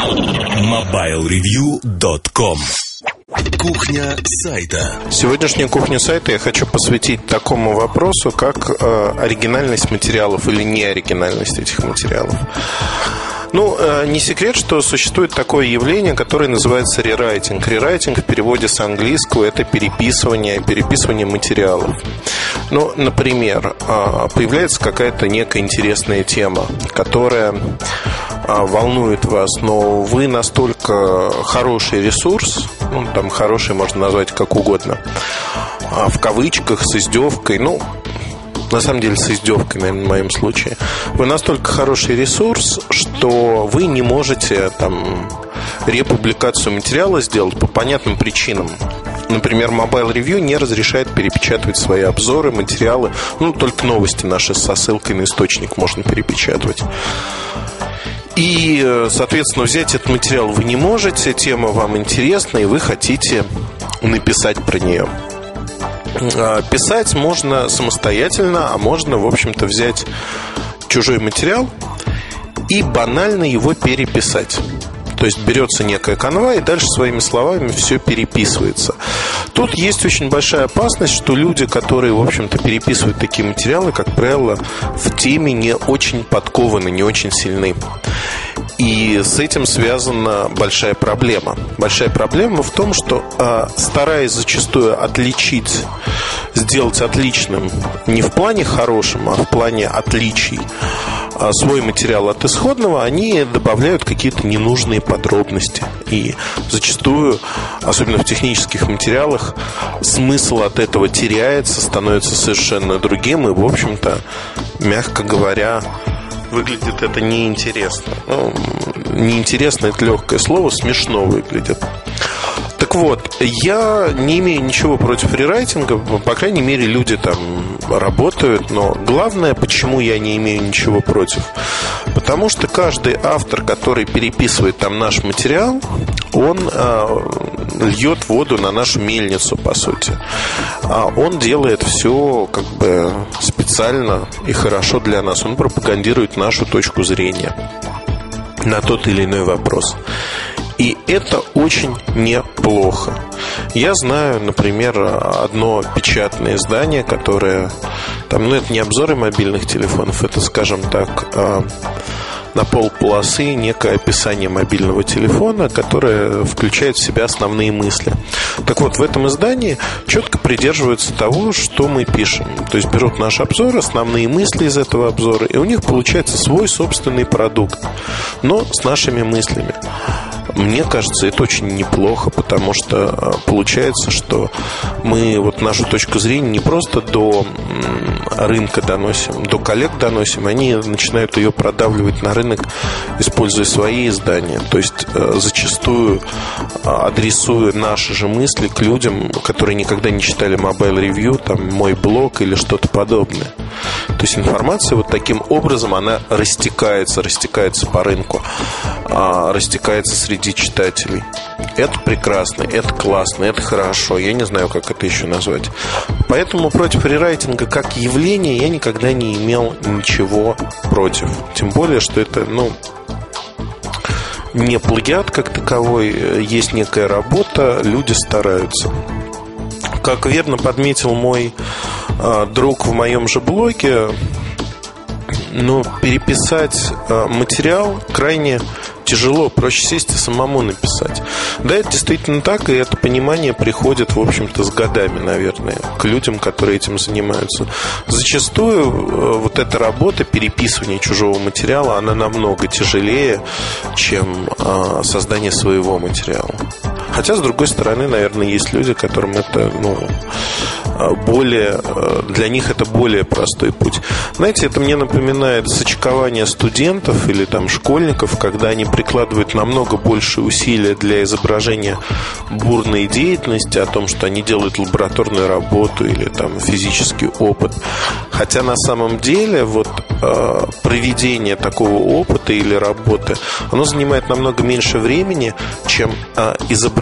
MobileReview.com Кухня сайта. Сегодняшнюю кухню сайта я хочу посвятить такому вопросу, как э, оригинальность материалов или неоригинальность этих материалов. Ну, э, не секрет, что существует такое явление, которое называется рерайтинг. Рерайтинг в переводе с английского – это переписывание, переписывание материалов. Ну, например, э, появляется какая-то некая интересная тема, которая волнует вас, но вы настолько хороший ресурс, ну, там хороший можно назвать как угодно, в кавычках, с издевкой, ну, на самом деле с издевкой, в моем случае. Вы настолько хороший ресурс, что вы не можете там републикацию материала сделать по понятным причинам. Например, Mobile Review не разрешает перепечатывать свои обзоры, материалы. Ну, только новости наши со ссылкой на источник можно перепечатывать. И, соответственно, взять этот материал вы не можете, тема вам интересна, и вы хотите написать про нее. А, писать можно самостоятельно, а можно, в общем-то, взять чужой материал и банально его переписать. То есть берется некая канва и дальше своими словами все переписывается. Тут есть очень большая опасность, что люди, которые, в общем-то, переписывают такие материалы, как правило, в теме не очень подкованы, не очень сильны. И с этим связана большая проблема. Большая проблема в том, что а, стараясь зачастую отличить, сделать отличным не в плане хорошем, а в плане отличий а, свой материал от исходного, они добавляют какие-то ненужные подробности. И зачастую, особенно в технических материалах, смысл от этого теряется, становится совершенно другим. И, в общем-то, мягко говоря, выглядит это неинтересно. Ну, неинтересно это легкое слово, смешно выглядит. Так вот, я не имею ничего против рерайтинга, по крайней мере, люди там работают, но главное, почему я не имею ничего против, потому что каждый автор, который переписывает там наш материал, он э, льет воду на нашу мельницу, по сути. А он делает все как бы специально и хорошо для нас. Он пропагандирует нашу точку зрения на тот или иной вопрос. И это очень неплохо. Я знаю, например, одно печатное издание, которое там, ну, это не обзоры мобильных телефонов, это, скажем так, а, на полполосы некое описание мобильного телефона, которое включает в себя основные мысли. Так вот, в этом издании четко придерживаются того, что мы пишем. То есть берут наш обзор, основные мысли из этого обзора, и у них получается свой собственный продукт, но с нашими мыслями. Мне кажется, это очень неплохо, потому что а, получается, что мы вот нашу точку зрения не просто до рынка доносим, до коллег доносим, они начинают ее продавливать на рынок, используя свои издания. То есть э, зачастую а, адресуя наши же мысли к людям, которые никогда не читали Mobile Review, там мой блог или что-то подобное. То есть информация вот таким образом она растекается, растекается по рынку, а, растекается среди читателей. Это прекрасно, это классно, это хорошо. Я не знаю, как это еще назвать. Поэтому против рерайтинга как явления я никогда не имел ничего против. Тем более, что это, ну, не плагиат как таковой, есть некая работа, люди стараются. Как верно подметил мой э, друг в моем же блоге, ну, переписать э, материал крайне тяжело, проще сесть и самому написать. Да, это действительно так, и это понимание приходит, в общем-то, с годами, наверное, к людям, которые этим занимаются. Зачастую э, вот эта работа, переписывание чужого материала, она намного тяжелее, чем э, создание своего материала. Хотя, с другой стороны, наверное, есть люди, которым это, ну, э, более, для них это более простой путь. Знаете, это мне напоминает сочкование студентов или там школьников, когда они прикладывают намного больше усилия для изображения бурной деятельности, о том, что они делают лабораторную работу или там физический опыт. Хотя на самом деле вот э, проведение такого опыта или работы, оно занимает намного меньше времени, чем изображение,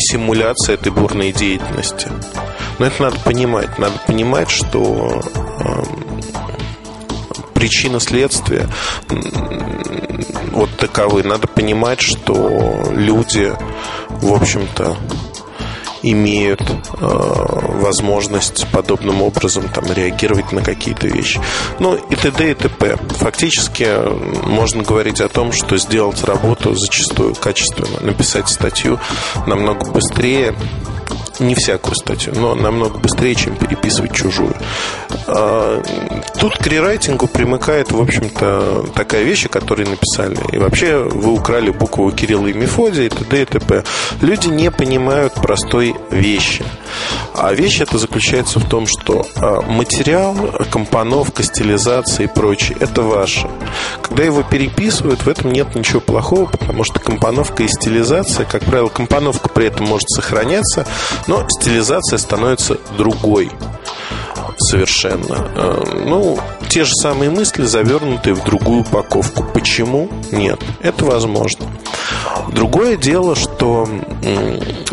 симуляция этой бурной деятельности. Но это надо понимать. Надо понимать, что э, причина следствия вот таковы. Надо понимать, что люди, в общем-то, имеют э, возможность подобным образом там, реагировать на какие-то вещи. Ну и т.д. и т.п. Фактически можно говорить о том, что сделать работу зачастую качественно, написать статью намного быстрее, не всякую статью, но намного быстрее, чем переписывать чужую. А, тут к рерайтингу примыкает, в общем-то, такая вещь, которую написали. И вообще вы украли букву Кирилла и Мефодия и т.д. и т.п. Люди не понимают простой вещи. А вещь это заключается в том, что а, материал, компоновка, стилизация и прочее – это ваше. Когда его переписывают, в этом нет ничего плохого, потому что компоновка и стилизация, как правило, компоновка при этом может сохраняться, но стилизация становится другой совершенно. Э, ну, те же самые мысли, завернутые в другую упаковку. Почему? Нет. Это возможно. Другое дело, что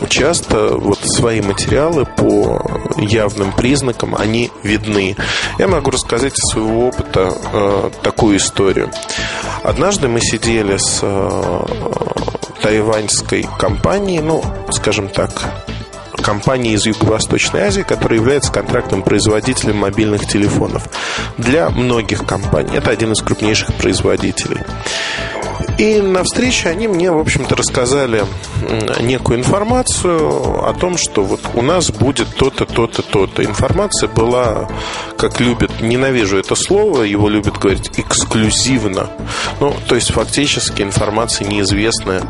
часто вот свои материалы по явным признакам, они видны. Я могу рассказать из своего опыта э, такую историю. Однажды мы сидели с э, тайваньской компанией, ну, скажем так, компании из Юго-Восточной Азии, которая является контрактным производителем мобильных телефонов для многих компаний. Это один из крупнейших производителей. И на встрече они мне, в общем-то, рассказали некую информацию о том, что вот у нас будет то-то, то-то, то-то. Информация была, как любят, ненавижу это слово, его любят говорить эксклюзивно. Ну, то есть фактически информация неизвестная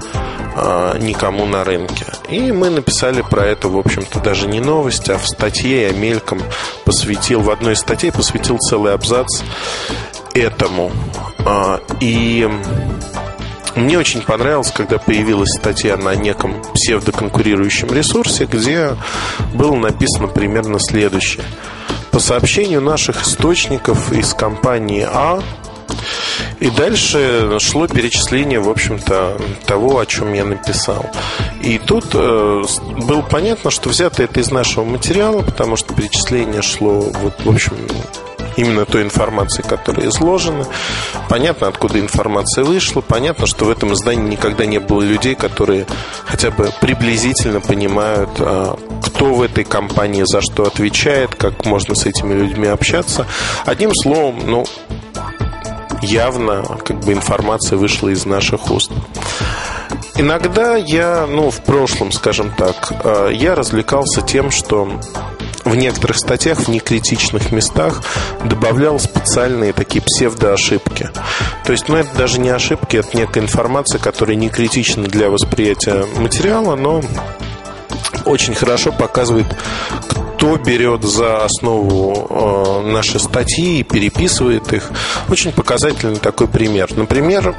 а, никому на рынке. И мы написали про это, в общем-то, даже не новость, а в статье я мельком посвятил, в одной из статей посвятил целый абзац этому. А, и мне очень понравилось, когда появилась статья на неком псевдоконкурирующем ресурсе, где было написано примерно следующее. По сообщению наших источников из компании А, и дальше шло перечисление, в общем-то, того, о чем я написал. И тут э, было понятно, что взято это из нашего материала, потому что перечисление шло, вот, в общем, именно той информации, которая изложена. Понятно, откуда информация вышла. Понятно, что в этом издании никогда не было людей, которые хотя бы приблизительно понимают, а, кто в этой компании за что отвечает, как можно с этими людьми общаться. Одним словом, ну, явно как бы информация вышла из наших уст. Иногда я, ну, в прошлом, скажем так, а, я развлекался тем, что в некоторых статьях в некритичных местах добавлял специальные такие псевдоошибки. То есть, ну, это даже не ошибки, это некая информация, которая не критична для восприятия материала, но очень хорошо показывает, кто берет за основу э, наши статьи и переписывает их. Очень показательный такой пример. Например,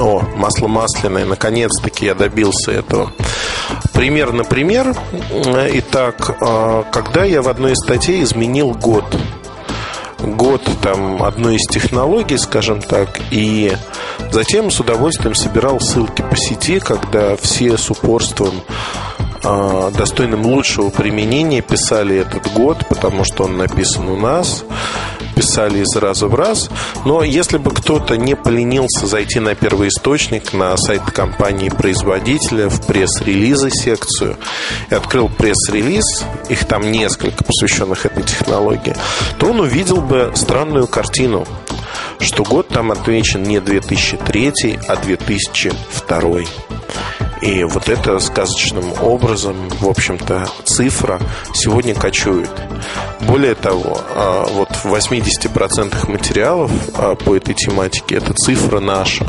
о, масло масляное, наконец-таки я добился этого. Пример на пример. Итак, а, когда я в одной из статей изменил год, год там одной из технологий, скажем так, и затем с удовольствием собирал ссылки по сети, когда все с упорством достойным лучшего применения писали этот год, потому что он написан у нас, писали из раза в раз. Но если бы кто-то не поленился зайти на первый источник, на сайт компании-производителя, в пресс-релизы секцию, и открыл пресс-релиз, их там несколько, посвященных этой технологии, то он увидел бы странную картину, что год там отмечен не 2003, а 2002. И вот это сказочным образом, в общем-то, цифра сегодня кочует. Более того, а, вот в 80% материалов а, по этой тематике эта цифра наша.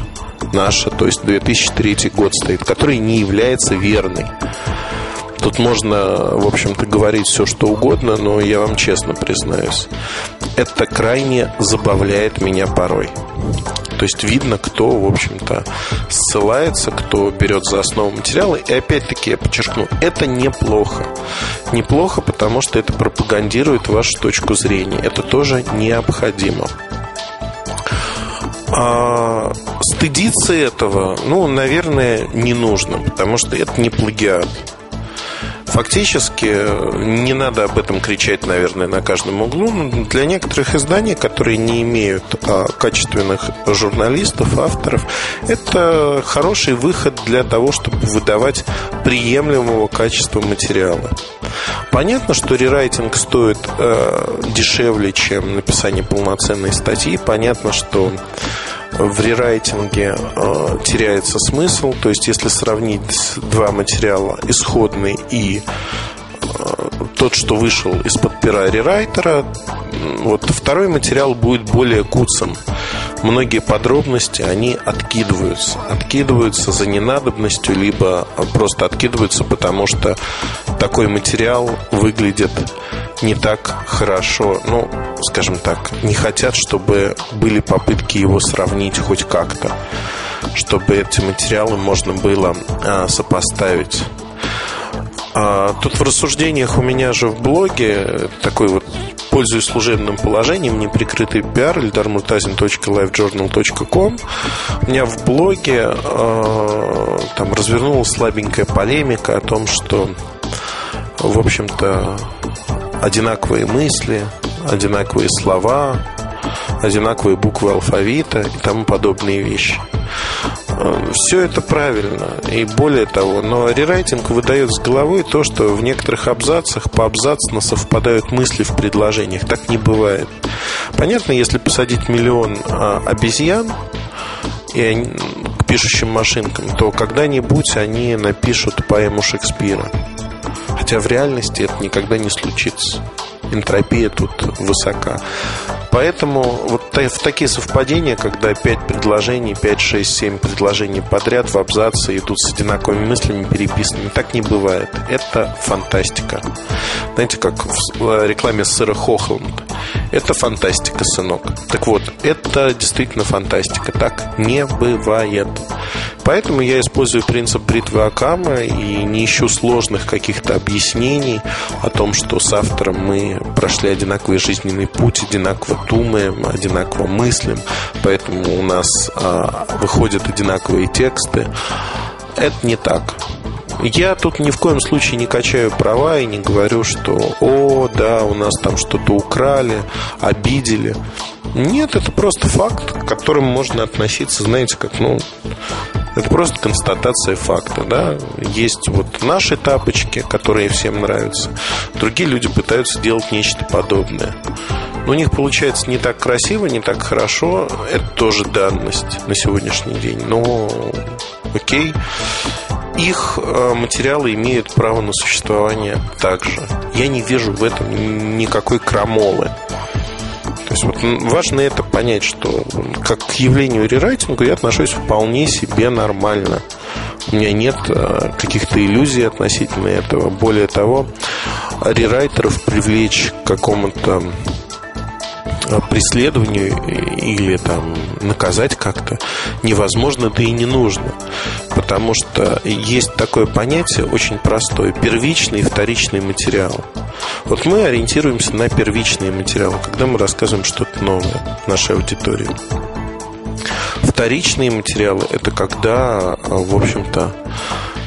Наша, то есть 2003 год стоит, который не является верной. Тут можно, в общем-то, говорить все, что угодно, но я вам честно признаюсь, это крайне забавляет меня порой. То есть видно, кто, в общем-то, ссылается, кто берет за основу материала. И опять-таки, я подчеркну, это неплохо. Неплохо, потому что это пропагандирует вашу точку зрения. Это тоже необходимо. А стыдиться этого, ну, наверное, не нужно, потому что это не плагиат. Фактически не надо об этом кричать, наверное, на каждом углу. Но для некоторых изданий, которые не имеют а, качественных журналистов, авторов, это хороший выход для того, чтобы выдавать приемлемого качества материала. Понятно, что рерайтинг стоит э, дешевле, чем написание полноценной статьи. Понятно, что в рерайтинге э, теряется смысл. То есть, если сравнить два материала, исходный и э, тот, что вышел из-под пера рерайтера, вот второй материал будет более куцым. Многие подробности, они откидываются. Откидываются за ненадобностью, либо просто откидываются, потому что такой материал выглядит не так хорошо, ну, скажем так, не хотят, чтобы были попытки его сравнить хоть как-то, чтобы эти материалы можно было а, сопоставить. А, тут в рассуждениях у меня же в блоге такой вот пользуясь служебным положением, неприкрытый пиар, ildarmurtazin.livejournal.com у меня в блоге э, там развернулась слабенькая полемика о том, что в общем-то одинаковые мысли, одинаковые слова, одинаковые буквы алфавита и тому подобные вещи. Все это правильно. И более того, но рерайтинг выдает с головой то, что в некоторых абзацах по абзацно совпадают мысли в предложениях. Так не бывает. Понятно, если посадить миллион а, обезьян и они, к пишущим машинкам, то когда-нибудь они напишут поэму Шекспира. Хотя в реальности это никогда не случится. Энтропия тут высока. Поэтому вот в такие совпадения, когда 5 предложений, 5, 6, 7 предложений подряд в абзаце идут с одинаковыми мыслями переписанными, так не бывает. Это фантастика. Знаете, как в рекламе сыра Хохланд. Это фантастика, сынок. Так вот, это действительно фантастика. Так не бывает. Поэтому я использую принцип бритвы Акама и не ищу сложных каких-то объяснений о том, что с автором мы прошли одинаковый жизненный путь, одинаково думаем, одинаково мыслим, поэтому у нас а, выходят одинаковые тексты. Это не так. Я тут ни в коем случае не качаю права и не говорю, что «О, да, у нас там что-то украли, обидели». Нет, это просто факт, к которому можно относиться, знаете, как, ну, это просто констатация факта, да. Есть вот наши тапочки, которые всем нравятся. Другие люди пытаются делать нечто подобное. Но у них получается не так красиво, не так хорошо. Это тоже данность на сегодняшний день. Но окей. Их э, материалы имеют право на существование также. Я не вижу в этом никакой крамолы. То есть вот важно это понять, что как к явлению рерайтингу я отношусь вполне себе нормально. У меня нет э, каких-то иллюзий относительно этого. Более того, рерайтеров привлечь к какому-то преследованию или там наказать как-то невозможно, да и не нужно. Потому что есть такое понятие очень простое первичный и вторичный материал. Вот мы ориентируемся на первичные материалы, когда мы рассказываем что-то новое нашей аудитории. Вторичные материалы – это когда, в общем-то,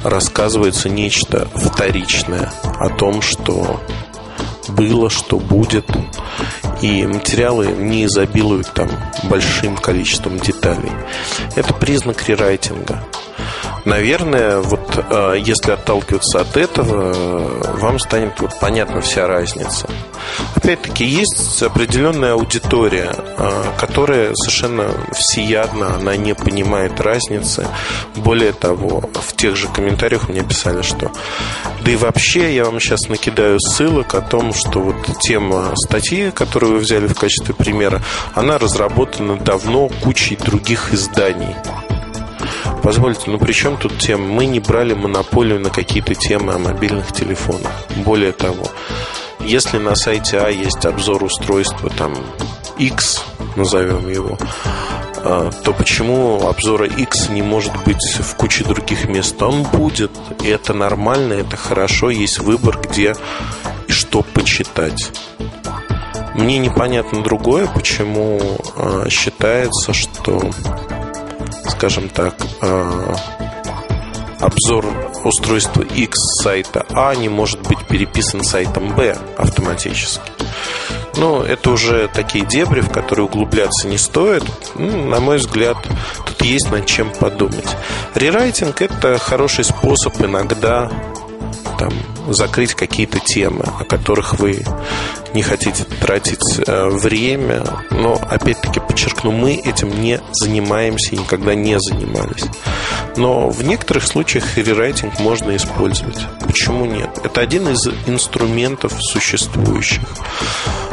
рассказывается нечто вторичное о том, что было, что будет. И материалы не изобилуют там большим количеством деталей. Это признак рерайтинга. Наверное, вот э, если отталкиваться от этого, вам станет вот понятна вся разница. Опять-таки, есть определенная аудитория, э, которая совершенно всеядна, она не понимает разницы. Более того, в тех же комментариях мне писали, что да и вообще я вам сейчас накидаю ссылок о том, что вот тема статьи, которую вы взяли в качестве примера, она разработана давно кучей других изданий. Позвольте, ну при чем тут тема? Мы не брали монополию на какие-то темы о мобильных телефонах. Более того, если на сайте А есть обзор устройства там X, назовем его, а, то почему обзора X не может быть в куче других мест? Он будет, и это нормально, это хорошо, есть выбор, где и что почитать. Мне непонятно другое, почему а, считается, что скажем так, э, обзор устройство X сайта А не может быть переписан сайтом Б автоматически. Ну, это уже такие дебри, в которые углубляться не стоит. Ну, на мой взгляд, тут есть над чем подумать. Рерайтинг – это хороший способ иногда там, закрыть какие-то темы, о которых вы не хотите тратить э, время. Но, опять-таки, подчеркну, мы этим не занимаемся и никогда не занимались. Но в некоторых случаях рерайтинг можно использовать. Почему нет? Это один из инструментов существующих.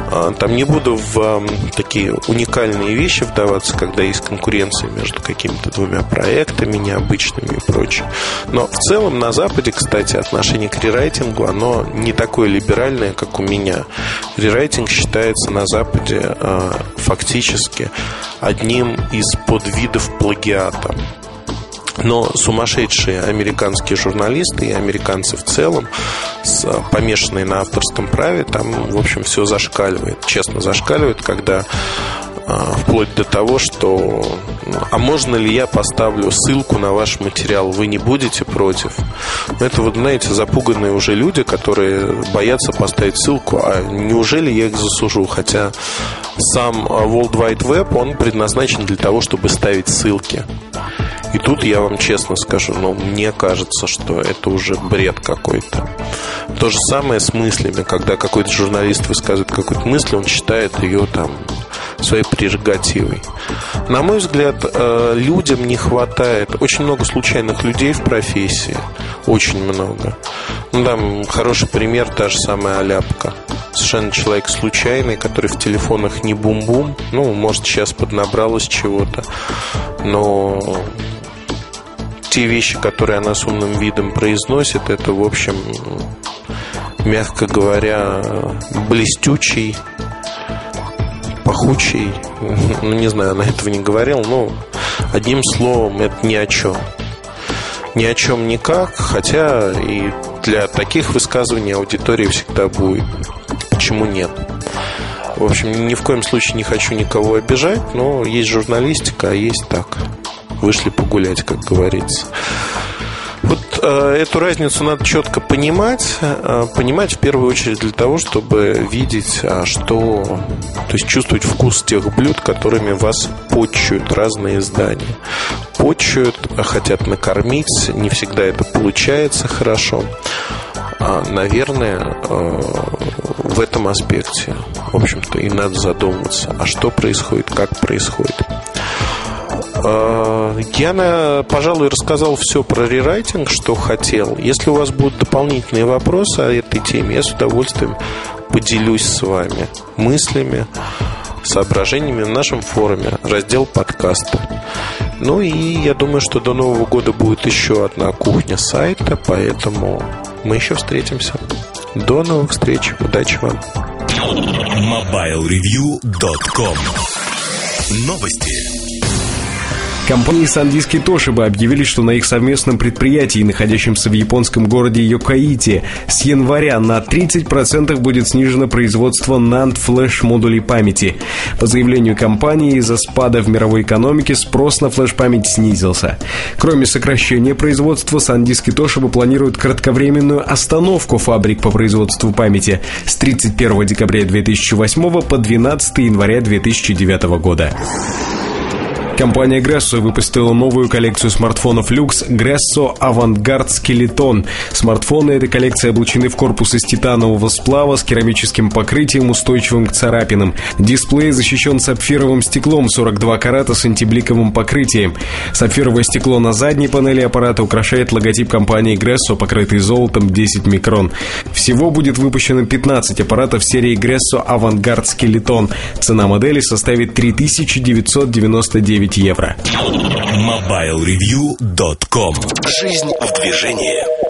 А, там не буду в такие уникальные вещи вдаваться, когда есть конкуренция между какими-то двумя проектами необычными и прочее. Но в целом на Западе, кстати, отношение к рерайтингу, оно не такое либеральное, как у меня. Рерайтинг считается на Западе а, фактически одним из подвидов плагиата. Но сумасшедшие американские журналисты и американцы в целом, помешанные на авторском праве, там, в общем, все зашкаливает. Честно, зашкаливает, когда а, вплоть до того, что а можно ли я поставлю ссылку на ваш материал, вы не будете против? Ну, это вот, знаете, запуганные уже люди, которые боятся поставить ссылку, а неужели я их засужу? Хотя сам World Wide Web, он предназначен для того, чтобы ставить ссылки. И тут я вам честно скажу, ну, мне кажется, что это уже бред какой-то. То же самое с мыслями, когда какой-то журналист высказывает какую-то мысль, он считает ее там своей прерогативой. На мой взгляд, э, людям не хватает очень много случайных людей в профессии. Очень много. Ну, там хороший пример, та же самая Аляпка. Совершенно человек случайный, который в телефонах не бум-бум. Ну, может, сейчас поднабралось чего-то. Но те вещи, которые она с умным видом произносит, это, в общем, мягко говоря, блестючий, пахучий. Ну, не знаю, она этого не говорила, но одним словом, это ни о чем. Ни о чем никак, хотя и для таких высказываний аудитории всегда будет. Почему нет? В общем, ни в коем случае не хочу никого обижать, но есть журналистика, а есть так вышли погулять, как говорится. Э, эту разницу надо четко понимать, э, понимать в первую очередь для того, чтобы видеть, а что, то есть чувствовать вкус тех блюд, которыми вас почуют разные издания. Почуют, хотят накормить, не всегда это получается хорошо. А, наверное, э, в этом аспекте, в общем-то, и надо задуматься, а что происходит, как происходит. Я, пожалуй, рассказал все про рерайтинг, что хотел. Если у вас будут дополнительные вопросы о этой теме, я с удовольствием поделюсь с вами мыслями, соображениями в нашем форуме, раздел подкаста. Ну и я думаю, что до Нового года будет еще одна кухня сайта, поэтому мы еще встретимся. До новых встреч. Удачи вам. MobileReview.com Новости. Компании Сандиски Toshiba объявили, что на их совместном предприятии, находящемся в японском городе Йокаити, с января на 30% будет снижено производство NAND флеш-модулей памяти. По заявлению компании, из-за спада в мировой экономике спрос на флеш-память снизился. Кроме сокращения производства, Сандиски Toshiba планирует кратковременную остановку фабрик по производству памяти с 31 декабря 2008 по 12 января 2009 года. Компания Gresso выпустила новую коллекцию смартфонов люкс Gresso Avantgarde Skeleton. Смартфоны этой коллекции облачены в корпус из титанового сплава с керамическим покрытием, устойчивым к царапинам. Дисплей защищен сапфировым стеклом 42 карата с антибликовым покрытием. Сапфировое стекло на задней панели аппарата украшает логотип компании Gresso, покрытый золотом 10 микрон. Всего будет выпущено 15 аппаратов серии Gresso Avantgarde Skeleton. Цена модели составит 3999 9 евро. MobileReview.com Жизнь в движении.